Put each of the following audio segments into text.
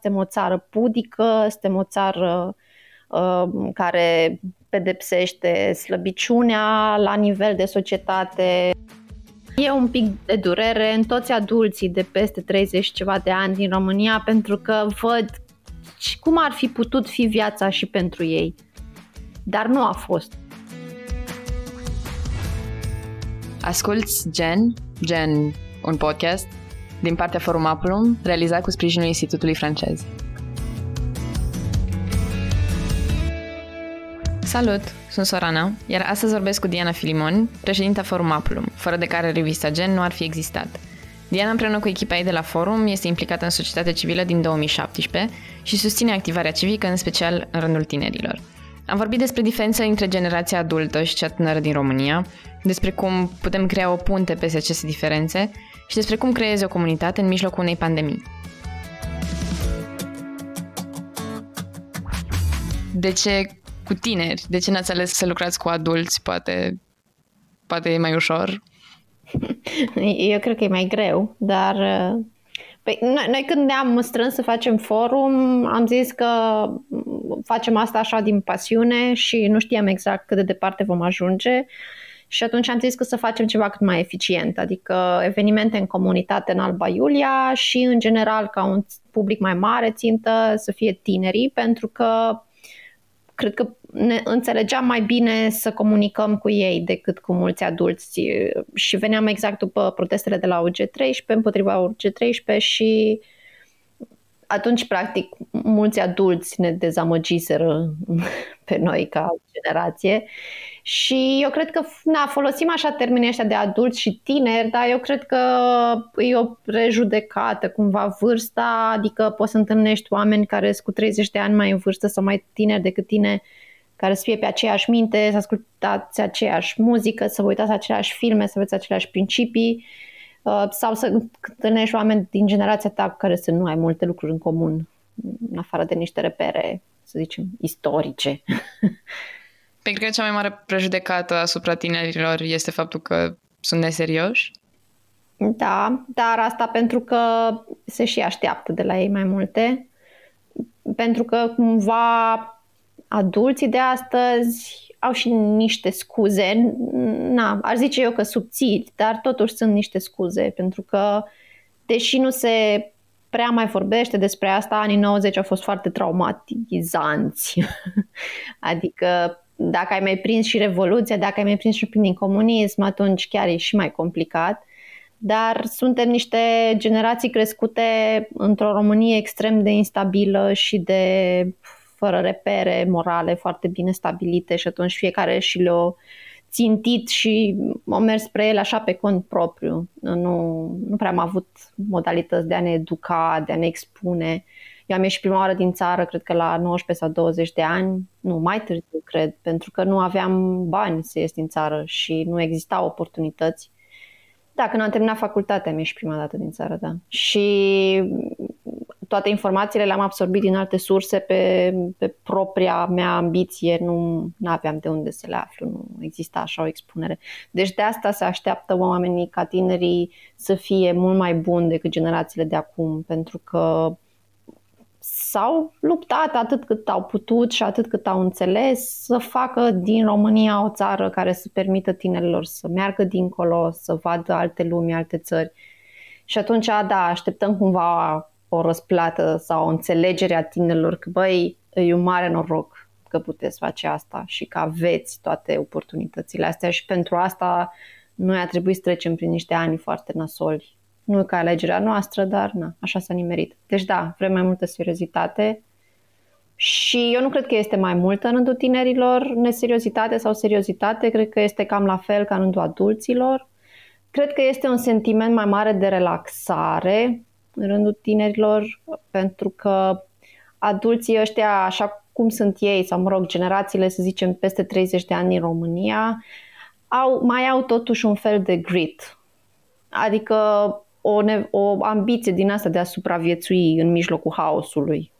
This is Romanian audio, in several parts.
Suntem o țară pudică, suntem o țară uh, care pedepsește slăbiciunea la nivel de societate. E un pic de durere în toți adulții de peste 30 ceva de ani din România pentru că văd cum ar fi putut fi viața și pentru ei. Dar nu a fost. Asculți Gen, Gen, un podcast din partea Forum Apulum, realizat cu sprijinul Institutului francez. Salut, sunt Sorana, iar astăzi vorbesc cu Diana Filimon, președinta Forum Apulum, fără de care revista Gen nu ar fi existat. Diana împreună cu echipa ei de la Forum este implicată în societatea civilă din 2017 și susține activarea civică, în special în rândul tinerilor. Am vorbit despre diferența între generația adultă și cea tânără din România, despre cum putem crea o punte peste aceste diferențe și despre cum creezi o comunitate în mijlocul unei pandemii. De ce cu tineri? De ce n-ați ales să lucrați cu adulți? Poate, poate e mai ușor? Eu cred că e mai greu, dar Păi, noi, noi când ne-am strâns să facem forum, am zis că facem asta așa din pasiune și nu știam exact cât de departe vom ajunge. Și atunci am zis că să facem ceva cât mai eficient, adică evenimente în comunitate în Alba Iulia și în general ca un public mai mare țintă să fie tinerii, pentru că cred că ne înțelegeam mai bine să comunicăm cu ei decât cu mulți adulți. Și veneam exact după protestele de la UG13 împotriva UG13 și atunci, practic, mulți adulți ne dezamăgiseră pe noi ca generație. Și eu cred că, na, folosim așa termenii ăștia de adulți și tineri, dar eu cred că e o prejudecată cumva vârsta, adică poți să întâlnești oameni care sunt cu 30 de ani mai în vârstă sau mai tineri decât tine, care să fie pe aceeași minte, să ascultați aceeași muzică, să vă uitați aceleași filme, să aveți aceleași principii. uh, sau să întâlnești oameni din generația ta cu care să nu ai multe lucruri în comun, în afară de niște repere, să zicem, istorice. Păi cred că cea mai mare prejudecată asupra tinerilor este faptul că sunt neserioși? Da, dar asta pentru că se și așteaptă de la ei mai multe. Pentru că cumva adulții de astăzi au și niște scuze, na, ar zice eu că subțiri, dar totuși sunt niște scuze, pentru că deși nu se prea mai vorbește despre asta, anii 90 au fost foarte traumatizanți. adică dacă ai mai prins și Revoluția, dacă ai mai prins și prin comunism, atunci chiar e și mai complicat. Dar suntem niște generații crescute într-o Românie extrem de instabilă și de fără repere morale foarte bine stabilite și atunci fiecare și le-o țintit și au mers spre ele așa pe cont propriu. Nu, nu prea am avut modalități de a ne educa, de a ne expune. Eu am ieșit prima oară din țară, cred că la 19 sau 20 de ani, nu, mai târziu, cred, pentru că nu aveam bani să ies din țară și nu existau oportunități. Da, când am terminat facultatea, am ieșit prima dată din țară, da. Și toate informațiile le-am absorbit din alte surse pe, pe propria mea ambiție, nu aveam de unde să le aflu, nu exista așa o expunere. Deci de asta se așteaptă oamenii ca tinerii să fie mult mai buni decât generațiile de acum, pentru că s-au luptat atât cât au putut și atât cât au înțeles să facă din România o țară care să permită tinerilor să meargă dincolo, să vadă alte lumi, alte țări. Și atunci, da, așteptăm cumva o răsplată sau o înțelegere a tinerilor că, băi, e un mare noroc că puteți face asta și că aveți toate oportunitățile astea și pentru asta noi a trebuit să trecem prin niște ani foarte nasoli nu ca alegerea noastră, dar na, așa s-a nimerit. Deci da, vrem mai multă seriozitate și eu nu cred că este mai multă în rândul tinerilor neseriozitate sau seriozitate, cred că este cam la fel ca în rândul adulților. Cred că este un sentiment mai mare de relaxare în rândul tinerilor, pentru că adulții ăștia, așa cum sunt ei, sau mă rog, generațiile, să zicem, peste 30 de ani în România, au, mai au totuși un fel de grit. Adică o, o ambiție din asta de a supraviețui în mijlocul haosului.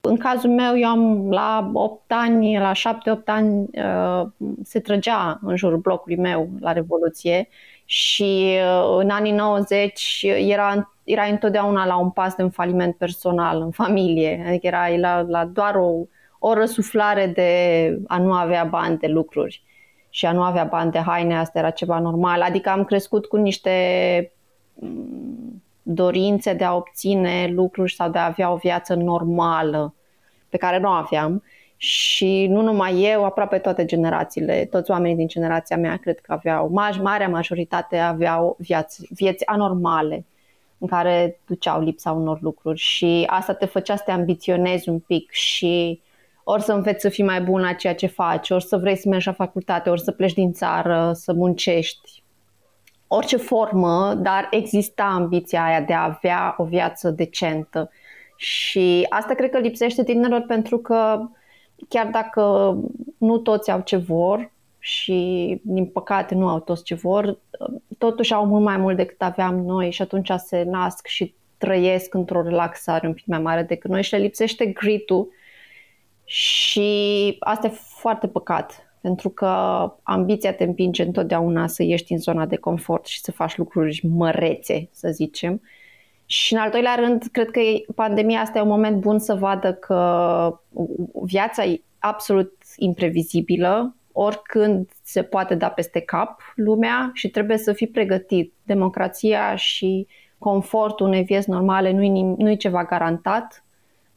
În cazul meu, eu am la 8 ani, la 7-8 ani, uh, se trăgea în jurul blocului meu la Revoluție și uh, în anii 90 era, erai întotdeauna la un pas de un faliment personal în familie, adică erai la, la doar o, o răsuflare de a nu avea bani de lucruri și a nu avea bani de haine, asta era ceva normal. Adică am crescut cu niște mm, dorințe de a obține lucruri sau de a avea o viață normală pe care nu o aveam. Și nu numai eu, aproape toate generațiile, toți oamenii din generația mea cred că aveau, marea majoritate aveau vieți, vieți anormale în care duceau lipsa unor lucruri și asta te făcea să te ambiționezi un pic și ori să înveți să fii mai bun la ceea ce faci, ori să vrei să mergi la facultate, ori să pleci din țară, să muncești, orice formă, dar exista ambiția aia de a avea o viață decentă. Și asta cred că lipsește tinerilor pentru că chiar dacă nu toți au ce vor și din păcate nu au toți ce vor, totuși au mult mai mult decât aveam noi și atunci se nasc și trăiesc într-o relaxare un pic mai mare decât noi și le lipsește grit-ul și asta e foarte păcat, pentru că ambiția te împinge întotdeauna să ieși în zona de confort și să faci lucruri mărețe, să zicem. Și în al doilea rând, cred că pandemia asta e un moment bun să vadă că viața e absolut imprevizibilă, oricând se poate da peste cap lumea și trebuie să fii pregătit. Democrația și confortul unei vieți normale nu nu e ceva garantat,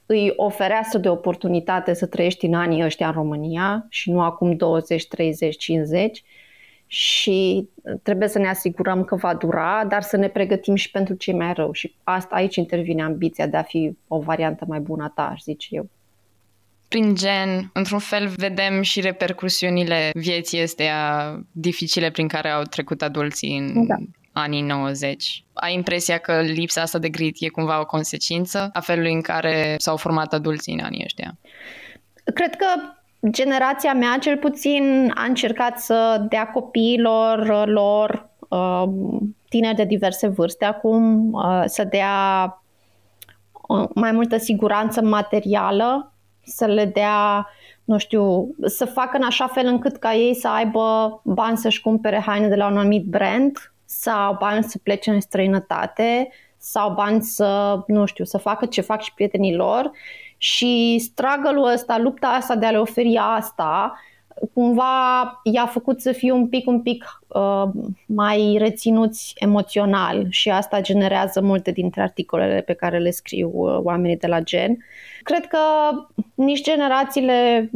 îi oferească de oportunitate să trăiești în anii ăștia în România și nu acum 20, 30, 50 și trebuie să ne asigurăm că va dura, dar să ne pregătim și pentru ce mai rău și asta aici intervine ambiția de a fi o variantă mai bună a ta, aș zice eu. Prin gen, într-un fel, vedem și repercusiunile vieții astea dificile prin care au trecut adulții în da anii 90. Ai impresia că lipsa asta de grit e cumva o consecință a felului în care s-au format adulții în anii ăștia? Cred că generația mea cel puțin a încercat să dea copiilor lor um, tineri de diverse vârste acum uh, să dea uh, mai multă siguranță materială, să le dea, nu știu, să facă în așa fel încât ca ei să aibă bani să-și cumpere haine de la un anumit brand, sau bani să plece în străinătate sau bani să, nu știu, să facă ce fac și prietenii lor. Și struggle-ul ăsta, lupta asta de a le oferi asta, cumva i-a făcut să fie un pic, un pic uh, mai reținuți emoțional și asta generează multe dintre articolele pe care le scriu uh, oamenii de la Gen. Cred că nici generațiile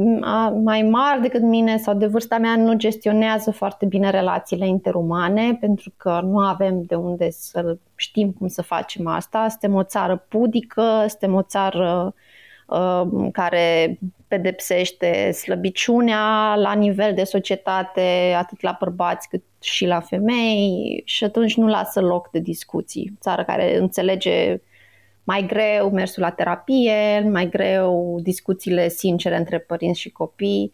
mai mari decât mine sau de vârsta mea nu gestionează foarte bine relațiile interumane pentru că nu avem de unde să știm cum să facem asta. Suntem o țară pudică, suntem o țară uh, care pedepsește slăbiciunea la nivel de societate, atât la bărbați cât și la femei și atunci nu lasă loc de discuții. Țară care înțelege mai greu mersul la terapie, mai greu discuțiile sincere între părinți și copii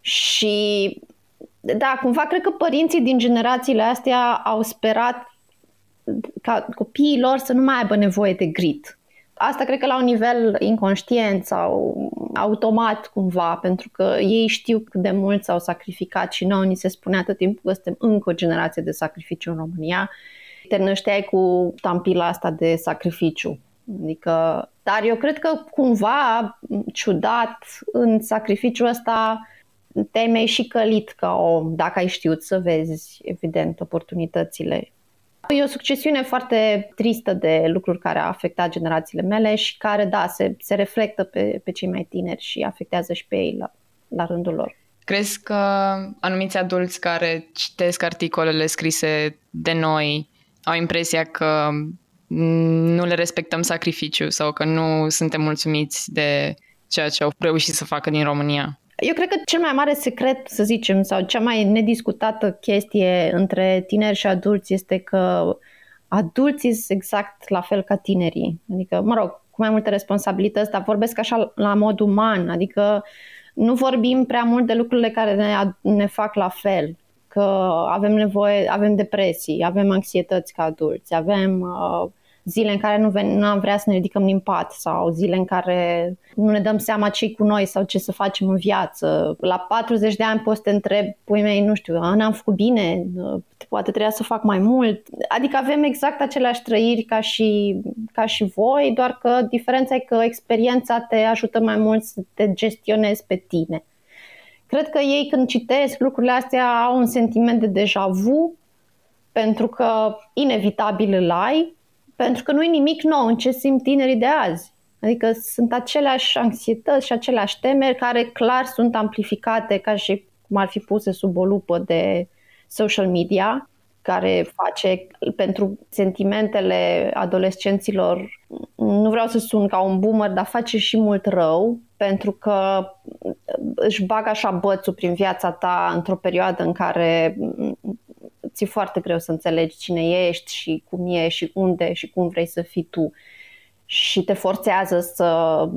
și da, cumva cred că părinții din generațiile astea au sperat ca copiii lor să nu mai aibă nevoie de grit. Asta cred că la un nivel inconștient sau automat cumva, pentru că ei știu cât de mult s-au sacrificat și nouă ni se spunea tot timpul că suntem încă o generație de sacrificiu în România. Te nășteai cu tampila asta de sacrificiu Adică, dar eu cred că cumva, ciudat, în sacrificiul ăsta te-ai și călit ca om, dacă ai știut să vezi, evident, oportunitățile. E o succesiune foarte tristă de lucruri care a afectat generațiile mele și care, da, se, se reflectă pe, pe cei mai tineri și afectează și pe ei la, la rândul lor. Crezi că anumiți adulți care citesc articolele scrise de noi au impresia că nu le respectăm sacrificiu sau că nu suntem mulțumiți de ceea ce au reușit să facă din România? Eu cred că cel mai mare secret, să zicem, sau cea mai nediscutată chestie între tineri și adulți este că adulții sunt exact la fel ca tinerii. Adică, mă rog, cu mai multe responsabilități, dar vorbesc așa la mod uman, adică nu vorbim prea mult de lucrurile care ne, ne fac la fel că avem nevoie, avem depresii, avem anxietăți ca adulți, avem uh, zile în care nu, ven- nu am vrea să ne ridicăm din pat sau zile în care nu ne dăm seama ce cu noi sau ce să facem în viață. La 40 de ani poți să te întreb, pui mei, nu știu, n-am făcut bine, poate trebuia să fac mai mult. Adică avem exact aceleași trăiri ca și, ca și voi, doar că diferența e că experiența te ajută mai mult să te gestionezi pe tine. Cred că ei când citesc lucrurile astea au un sentiment de deja vu, pentru că inevitabil îl ai, pentru că nu e nimic nou în ce simt tinerii de azi. Adică sunt aceleași anxietăți și aceleași temeri care clar sunt amplificate ca și cum ar fi puse sub o lupă de social media, care face pentru sentimentele adolescenților, nu vreau să sun ca un boomer, dar face și mult rău, pentru că își bagă așa bățul prin viața ta într-o perioadă în care ți-e foarte greu să înțelegi cine ești și cum ești și unde și cum vrei să fii tu și te forțează să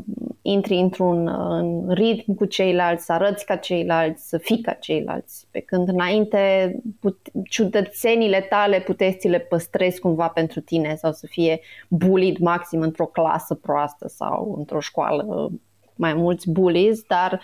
intri într-un în ritm cu ceilalți, să arăți ca ceilalți, să fii ca ceilalți. Pe când înainte put- ciudățenile tale puteai să le păstrezi cumva pentru tine sau să fie bullied maxim într-o clasă proastă sau într-o școală mai mulți bullies, dar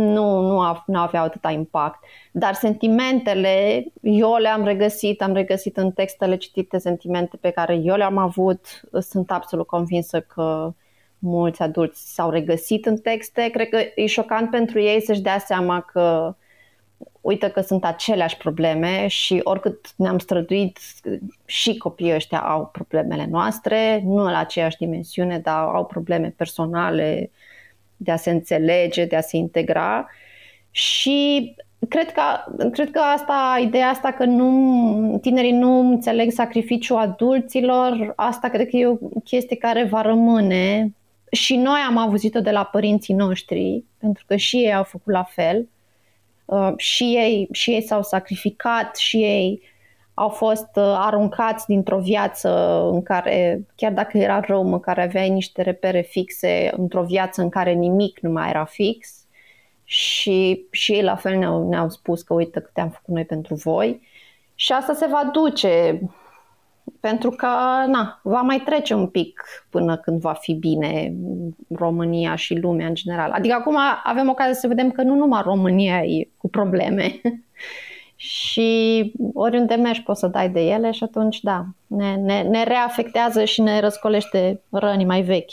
nu, nu, a, nu aveau atâta impact. Dar sentimentele, eu le-am regăsit, am regăsit în textele citite sentimente pe care eu le-am avut. Sunt absolut convinsă că mulți adulți s-au regăsit în texte. Cred că e șocant pentru ei să-și dea seama că uite că sunt aceleași probleme și oricât ne-am străduit, și copiii ăștia au problemele noastre, nu la aceeași dimensiune, dar au probleme personale, de a se înțelege, de a se integra și cred că, cred că asta, ideea asta că nu, tinerii nu înțeleg sacrificiul adulților, asta cred că e o chestie care va rămâne și noi am avut-o de la părinții noștri, pentru că și ei au făcut la fel. Uh, și, ei, și ei s-au sacrificat, și ei au fost uh, aruncați dintr-o viață în care, chiar dacă era rău, măcar aveai niște repere fixe, într-o viață în care nimic nu mai era fix. Și, și ei la fel ne-au, ne-au spus că uite câte am făcut noi pentru voi. Și asta se va duce pentru că na, va mai trece un pic până când va fi bine România și lumea în general. Adică acum avem ocazia să vedem că nu numai România e cu probleme, și oriunde mergi poți să dai de ele și atunci, da, ne, ne, ne reafectează și ne răscolește rănii mai vechi.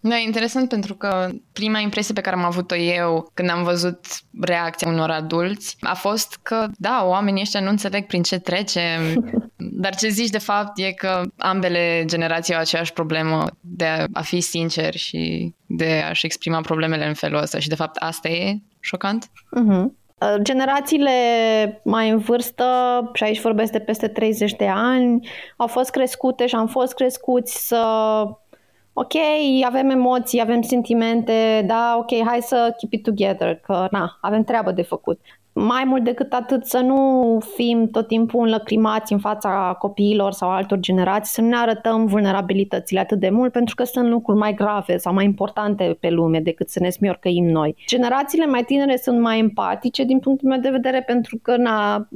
Da, e interesant pentru că prima impresie pe care am avut-o eu când am văzut reacția unor adulți a fost că, da, oamenii ăștia nu înțeleg prin ce trece, dar ce zici de fapt e că ambele generații au aceeași problemă de a fi sinceri și de a-și exprima problemele în felul ăsta și de fapt asta e șocant. Uh-huh. Uh, generațiile mai în vârstă, și aici vorbesc de peste 30 de ani, au fost crescute și am fost crescuți să ok, avem emoții, avem sentimente, da, ok, hai să keep it together, că na, avem treabă de făcut mai mult decât atât să nu fim tot timpul înlăcrimați în fața copiilor sau altor generații, să nu ne arătăm vulnerabilitățile atât de mult pentru că sunt lucruri mai grave sau mai importante pe lume decât să ne smiorcăim noi. Generațiile mai tinere sunt mai empatice din punctul meu de vedere pentru că na,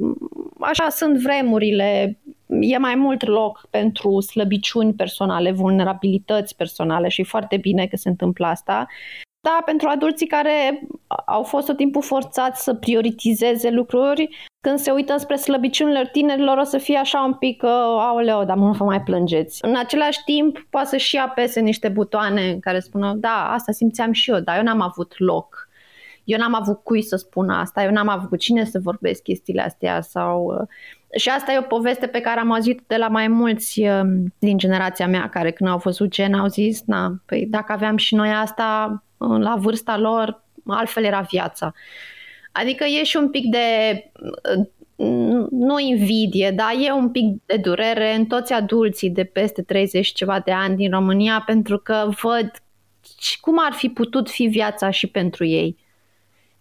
așa sunt vremurile, e mai mult loc pentru slăbiciuni personale, vulnerabilități personale și foarte bine că se întâmplă asta da, pentru adulții care au fost tot timpul forțați să prioritizeze lucruri, când se uită spre slăbiciunile tinerilor, o să fie așa un pic, uh, aoleo, dar nu vă mai plângeți. În același timp, poate să și apese niște butoane care spună, da, asta simțeam și eu, dar eu n-am avut loc. Eu n-am avut cui să spun asta, eu n-am avut cu cine să vorbesc chestiile astea sau... Uh, și asta e o poveste pe care am auzit de la mai mulți uh, din generația mea care când au văzut gen au zis, na, păi dacă aveam și noi asta, la vârsta lor, altfel era viața. Adică e și un pic de, nu invidie, dar e un pic de durere în toți adulții de peste 30 ceva de ani din România pentru că văd cum ar fi putut fi viața și pentru ei.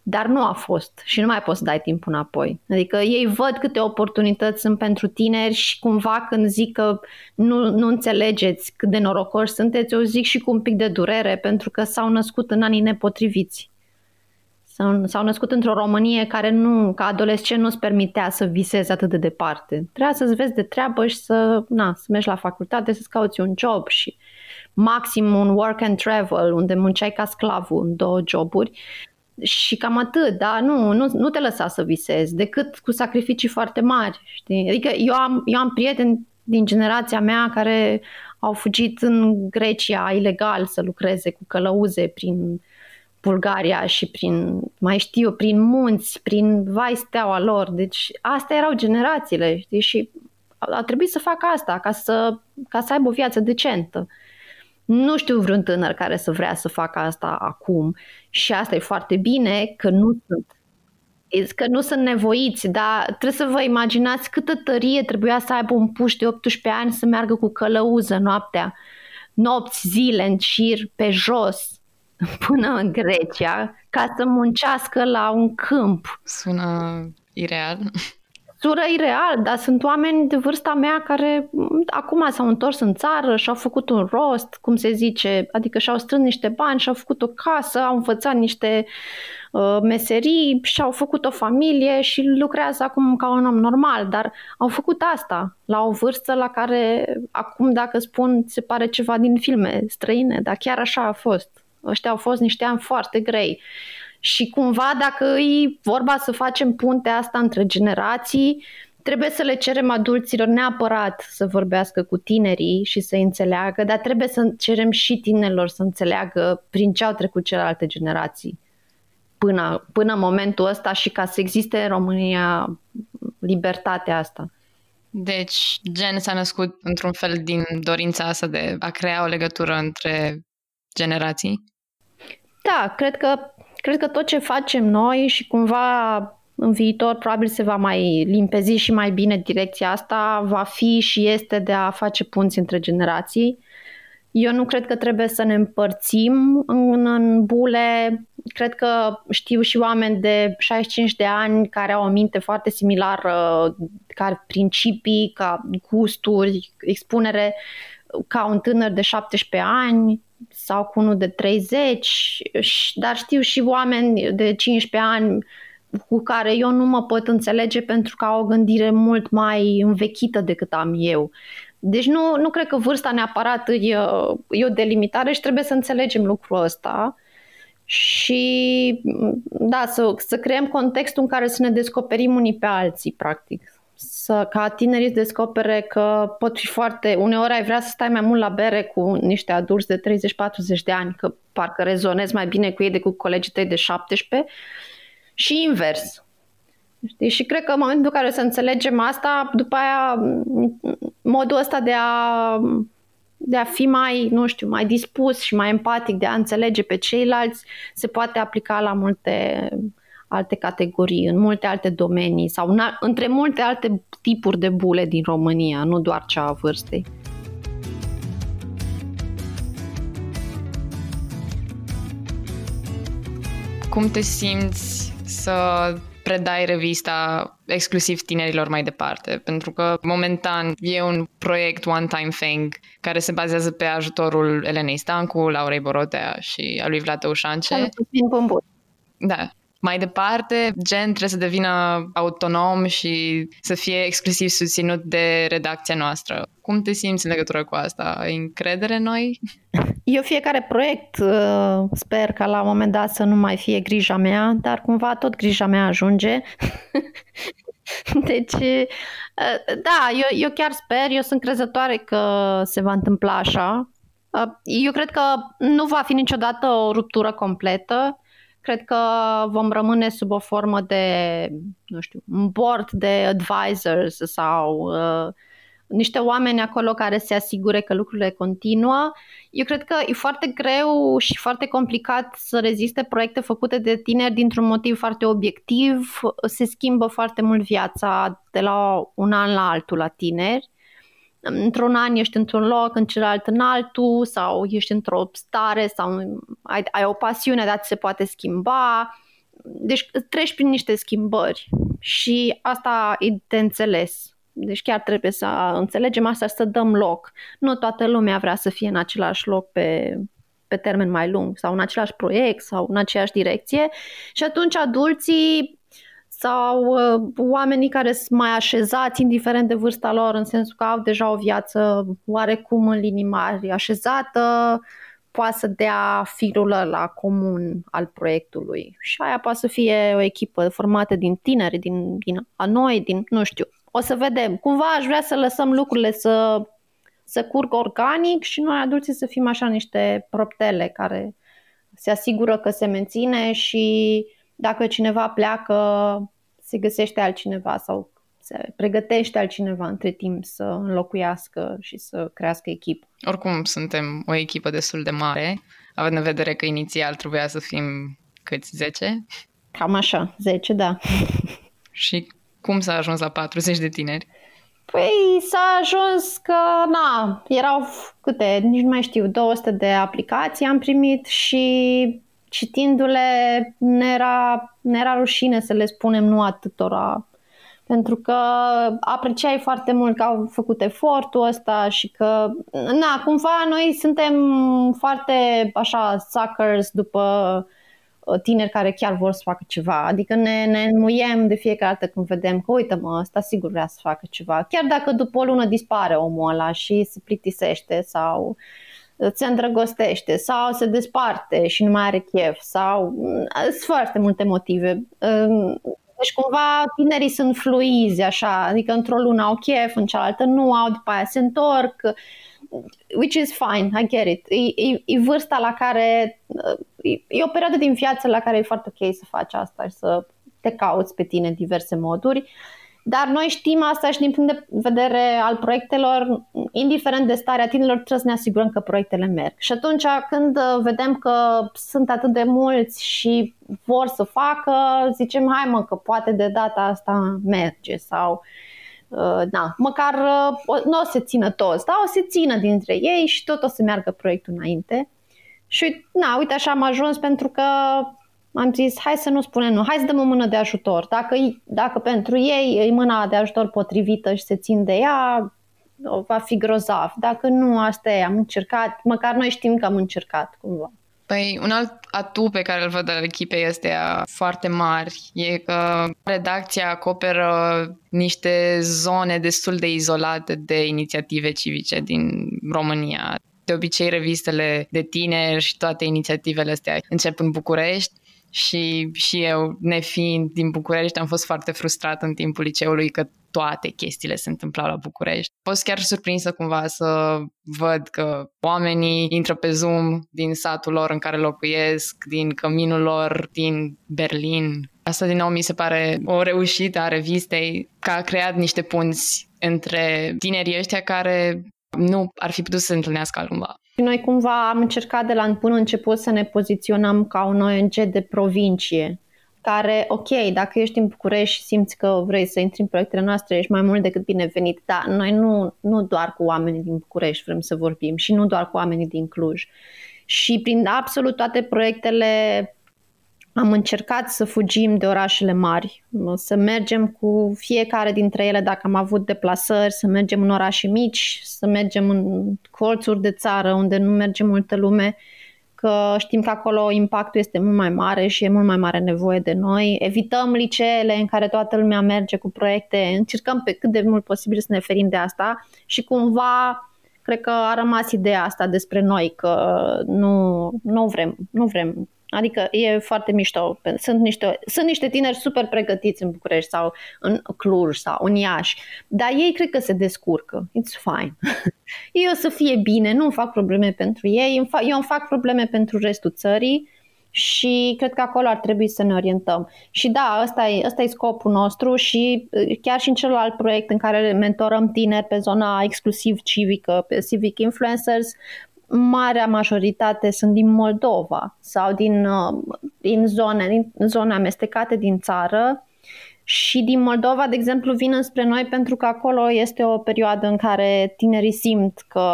Dar nu a fost și nu mai poți să dai timpul înapoi. Adică ei văd câte oportunități sunt pentru tineri și cumva când zic că nu, nu înțelegeți cât de norocoși sunteți, eu zic și cu un pic de durere pentru că s-au născut în anii nepotriviți. S-au, s-au născut într-o Românie care nu, ca adolescent nu-ți permitea să visezi atât de departe. Trebuia să-ți vezi de treabă și să, na, să mergi la facultate, să-ți cauți un job și maxim un work and travel, unde munceai ca sclavul în două joburi. Și cam atât, da? Nu, nu, nu te lăsa să visezi, decât cu sacrificii foarte mari. Știi? Adică eu am, eu am prieteni din generația mea care au fugit în Grecia ilegal să lucreze cu călăuze prin Bulgaria și prin, mai știu, prin munți, prin vai steaua lor. Deci astea erau generațiile, știi? Și a trebuit să facă asta ca să, ca să aibă o viață decentă. Nu știu vreun tânăr care să vrea să facă asta acum și asta e foarte bine că nu sunt că nu sunt nevoiți, dar trebuie să vă imaginați câtă tărie trebuia să aibă un puș de 18 ani să meargă cu călăuză noaptea, nopți, zile în șir, pe jos, până în Grecia, ca să muncească la un câmp. Sună ireal. Sună ireal, dar sunt oameni de vârsta mea care acum s-au întors în țară și au făcut un rost, cum se zice, adică și-au strâns niște bani și-au făcut o casă, au învățat niște uh, meserii și-au făcut o familie și lucrează acum ca un om normal, dar au făcut asta la o vârstă la care acum dacă spun se pare ceva din filme străine, dar chiar așa a fost. Ăștia au fost niște ani foarte grei. Și cumva dacă e vorba să facem puntea asta între generații, trebuie să le cerem adulților neapărat să vorbească cu tinerii și să înțeleagă, dar trebuie să cerem și tinerilor să înțeleagă prin ce au trecut celelalte generații până, până în momentul ăsta și ca să existe în România libertatea asta. Deci, gen s-a născut într-un fel din dorința asta de a crea o legătură între generații? Da, cred că, cred că tot ce facem noi și cumva în viitor probabil se va mai limpezi și mai bine direcția asta, va fi și este de a face punți între generații. Eu nu cred că trebuie să ne împărțim în, în bule. Cred că știu și oameni de 65 de ani care au o minte foarte similară, ca principii, ca gusturi, expunere, ca un tânăr de 17 ani sau cu unul de 30, dar știu și oameni de 15 ani cu care eu nu mă pot înțelege pentru că au o gândire mult mai învechită decât am eu. Deci nu, nu cred că vârsta neapărat e, e o delimitare și trebuie să înțelegem lucrul ăsta și da, să, să creăm contextul în care să ne descoperim unii pe alții, practic să, ca tinerii să descopere că pot fi foarte... Uneori ai vrea să stai mai mult la bere cu niște adulți de 30-40 de ani, că parcă rezonezi mai bine cu ei decât cu colegii tăi de 17 și invers. Știi? Și cred că în momentul în care să înțelegem asta, după aia modul ăsta de a, de a fi mai, nu știu, mai dispus și mai empatic, de a înțelege pe ceilalți, se poate aplica la multe alte categorii, în multe alte domenii sau în, între multe alte tipuri de bule din România, nu doar cea a vârstei. Cum te simți să predai revista exclusiv tinerilor mai departe, pentru că momentan e un proiect one-time thing care se bazează pe ajutorul Elenei Stancu, Laurei Borotea și a lui Vlad Ușance. Da, mai departe, gen trebuie să devină autonom și să fie exclusiv susținut de redacția noastră. Cum te simți în legătură cu asta? Ai încredere în noi? Eu fiecare proiect uh, sper ca la un moment dat să nu mai fie grija mea, dar cumva tot grija mea ajunge. Deci, uh, da, eu, eu chiar sper, eu sunt crezătoare că se va întâmpla așa. Uh, eu cred că nu va fi niciodată o ruptură completă, cred că vom rămâne sub o formă de, nu știu, un board de advisors sau uh, niște oameni acolo care se asigure că lucrurile continuă. Eu cred că e foarte greu și foarte complicat să reziste proiecte făcute de tineri dintr-un motiv foarte obiectiv. Se schimbă foarte mult viața de la un an la altul la tineri într-un an ești într-un loc, în celălalt în altul sau ești într-o stare sau ai, ai o pasiune, dar ți se poate schimba. Deci treci prin niște schimbări și asta e de înțeles. Deci chiar trebuie să înțelegem asta și să dăm loc. Nu toată lumea vrea să fie în același loc pe, pe termen mai lung sau în același proiect sau în aceeași direcție și atunci adulții sau uh, oamenii care sunt mai așezați, indiferent de vârsta lor, în sensul că au deja o viață oarecum în linii mari așezată, poate să dea firul la comun al proiectului. Și aia poate să fie o echipă formată din tineri, din, din a noi, din, nu știu. O să vedem. Cumva aș vrea să lăsăm lucrurile să, să curgă organic și noi adulții să fim așa niște proptele care se asigură că se menține și dacă cineva pleacă, se găsește altcineva sau se pregătește altcineva între timp să înlocuiască și să crească echipă. Oricum, suntem o echipă destul de mare, având în vedere că inițial trebuia să fim câți, 10? Cam așa, 10, da. și cum s-a ajuns la 40 de tineri? Păi s-a ajuns că, na, erau câte, nici nu mai știu, 200 de aplicații am primit și citindu-le ne era, ne era rușine să le spunem nu atâtora pentru că apreciai foarte mult că au făcut efortul ăsta și că, na, cumva noi suntem foarte așa suckers după uh, tineri care chiar vor să facă ceva. Adică ne, ne înmuiem de fiecare dată când vedem că, uite mă, ăsta sigur vrea să facă ceva. Chiar dacă după o lună dispare omul ăla și se plictisește sau se îndrăgostește sau se desparte și nu mai are chef sau mm, sunt foarte multe motive. Deci cumva tinerii sunt fluizi așa, adică într-o lună au chef, în cealaltă nu au, după aia se întorc, which is fine, I get it. E, e, e vârsta la care, e, e o perioadă din viață la care e foarte ok să faci asta și să te cauți pe tine în diverse moduri. Uh, dar noi știm asta și din punct de vedere al proiectelor, indiferent de starea tinerilor, trebuie să ne asigurăm că proiectele merg. Și atunci când uh, vedem că sunt atât de mulți și vor să facă, zicem, hai mă, că poate de data asta merge sau uh, na, măcar uh, nu o să țină toți, dar o să țină dintre ei și tot o să meargă proiectul înainte. Și na, uite așa am ajuns pentru că am zis, hai să nu spunem nu, hai să dăm o mână de ajutor. Dacă, dacă pentru ei e mâna de ajutor potrivită și se țin de ea, va fi grozav. Dacă nu, asta e, am încercat, măcar noi știm că am încercat cumva. Păi un alt atu pe care îl văd al echipei este foarte mari e că redacția acoperă niște zone destul de izolate de inițiative civice din România. De obicei, revistele de tineri și toate inițiativele astea încep în București și, și eu, nefiind din București, am fost foarte frustrat în timpul liceului că toate chestiile se întâmplau la București. Am fost chiar surprinsă cumva să văd că oamenii intră pe Zoom din satul lor în care locuiesc, din căminul lor din Berlin. Asta din nou mi se pare o reușită a revistei că a creat niște punți între tinerii ăștia care nu ar fi putut să se întâlnească altundeva. Noi cumva am încercat de la bun început să ne poziționăm ca un ONG de provincie, care, ok, dacă ești în București și simți că vrei să intri în proiectele noastre, ești mai mult decât binevenit, dar noi nu, nu doar cu oamenii din București vrem să vorbim și nu doar cu oamenii din Cluj. Și prin absolut toate proiectele am încercat să fugim de orașele mari, să mergem cu fiecare dintre ele dacă am avut deplasări, să mergem în orașe mici, să mergem în colțuri de țară unde nu merge multă lume, că știm că acolo impactul este mult mai mare și e mult mai mare nevoie de noi. Evităm liceele în care toată lumea merge cu proiecte, încercăm pe cât de mult posibil să ne ferim de asta și cumva cred că a rămas ideea asta despre noi, că nu, nu vrem, nu vrem Adică e foarte mișto. Sunt niște, sunt niște tineri super pregătiți în București sau în Cluj sau în Iași, dar ei cred că se descurcă. It's fine. ei o să fie bine, nu îmi fac probleme pentru ei, eu îmi fac probleme pentru restul țării și cred că acolo ar trebui să ne orientăm. Și da, ăsta e, ăsta e scopul nostru și chiar și în celălalt proiect în care mentorăm tineri pe zona exclusiv civică, pe civic influencers, marea majoritate sunt din Moldova sau din, uh, din zone, din zone amestecate din țară. Și din Moldova, de exemplu, vin spre noi pentru că acolo este o perioadă în care tinerii simt că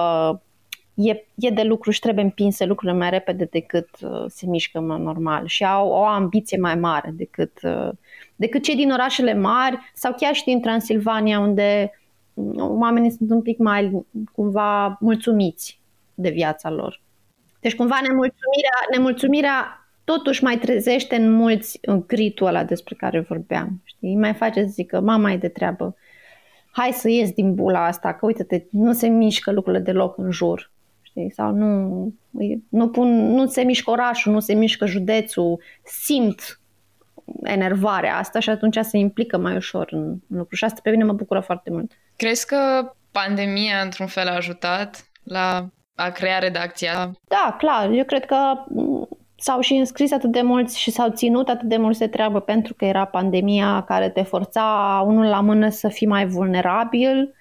e, e de lucru și trebuie împinse lucrurile mai repede decât uh, se mișcă normal și au o ambiție mai mare decât, uh, decât cei din orașele mari sau chiar și din Transilvania unde oamenii sunt un pic mai cumva mulțumiți de viața lor. Deci cumva nemulțumirea, nemulțumirea totuși mai trezește în mulți gritul ăla despre care vorbeam. Știi? Mai face să zică, mama e de treabă, hai să ies din bula asta, că uite-te, nu se mișcă lucrurile deloc în jur. Știi? Sau nu, nu, pun, nu se mișcă orașul, nu se mișcă județul, simt enervarea asta și atunci se implică mai ușor în lucru. Și asta pe mine mă bucură foarte mult. Crezi că pandemia, într-un fel, a ajutat la a crea redacția? Da, clar. Eu cred că s-au și înscris atât de mulți și s-au ținut atât de mulți de treabă pentru că era pandemia care te forța unul la mână să fii mai vulnerabil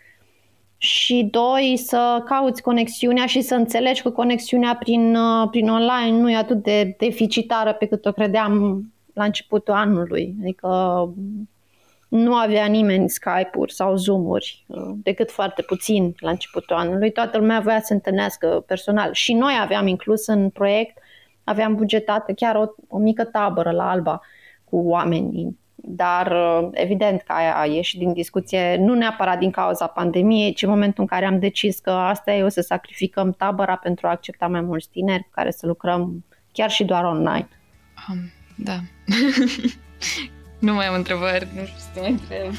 și doi, să cauți conexiunea și să înțelegi că conexiunea prin, prin online nu e atât de deficitară pe cât o credeam la începutul anului. Adică nu avea nimeni Skype-uri sau Zoom-uri, decât foarte puțin la începutul anului. Toată lumea voia să se întâlnească personal. Și noi aveam inclus în proiect, aveam bugetată chiar o, o mică tabără la Alba cu oameni. Dar evident că aia a ieșit din discuție nu neapărat din cauza pandemiei, ci în momentul în care am decis că asta e o să sacrificăm tabăra pentru a accepta mai mulți tineri cu care să lucrăm chiar și doar online. Um, da. nu mai am întrebări, nu știu să te mai întreb.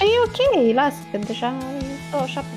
E ok, lasă, că deja 27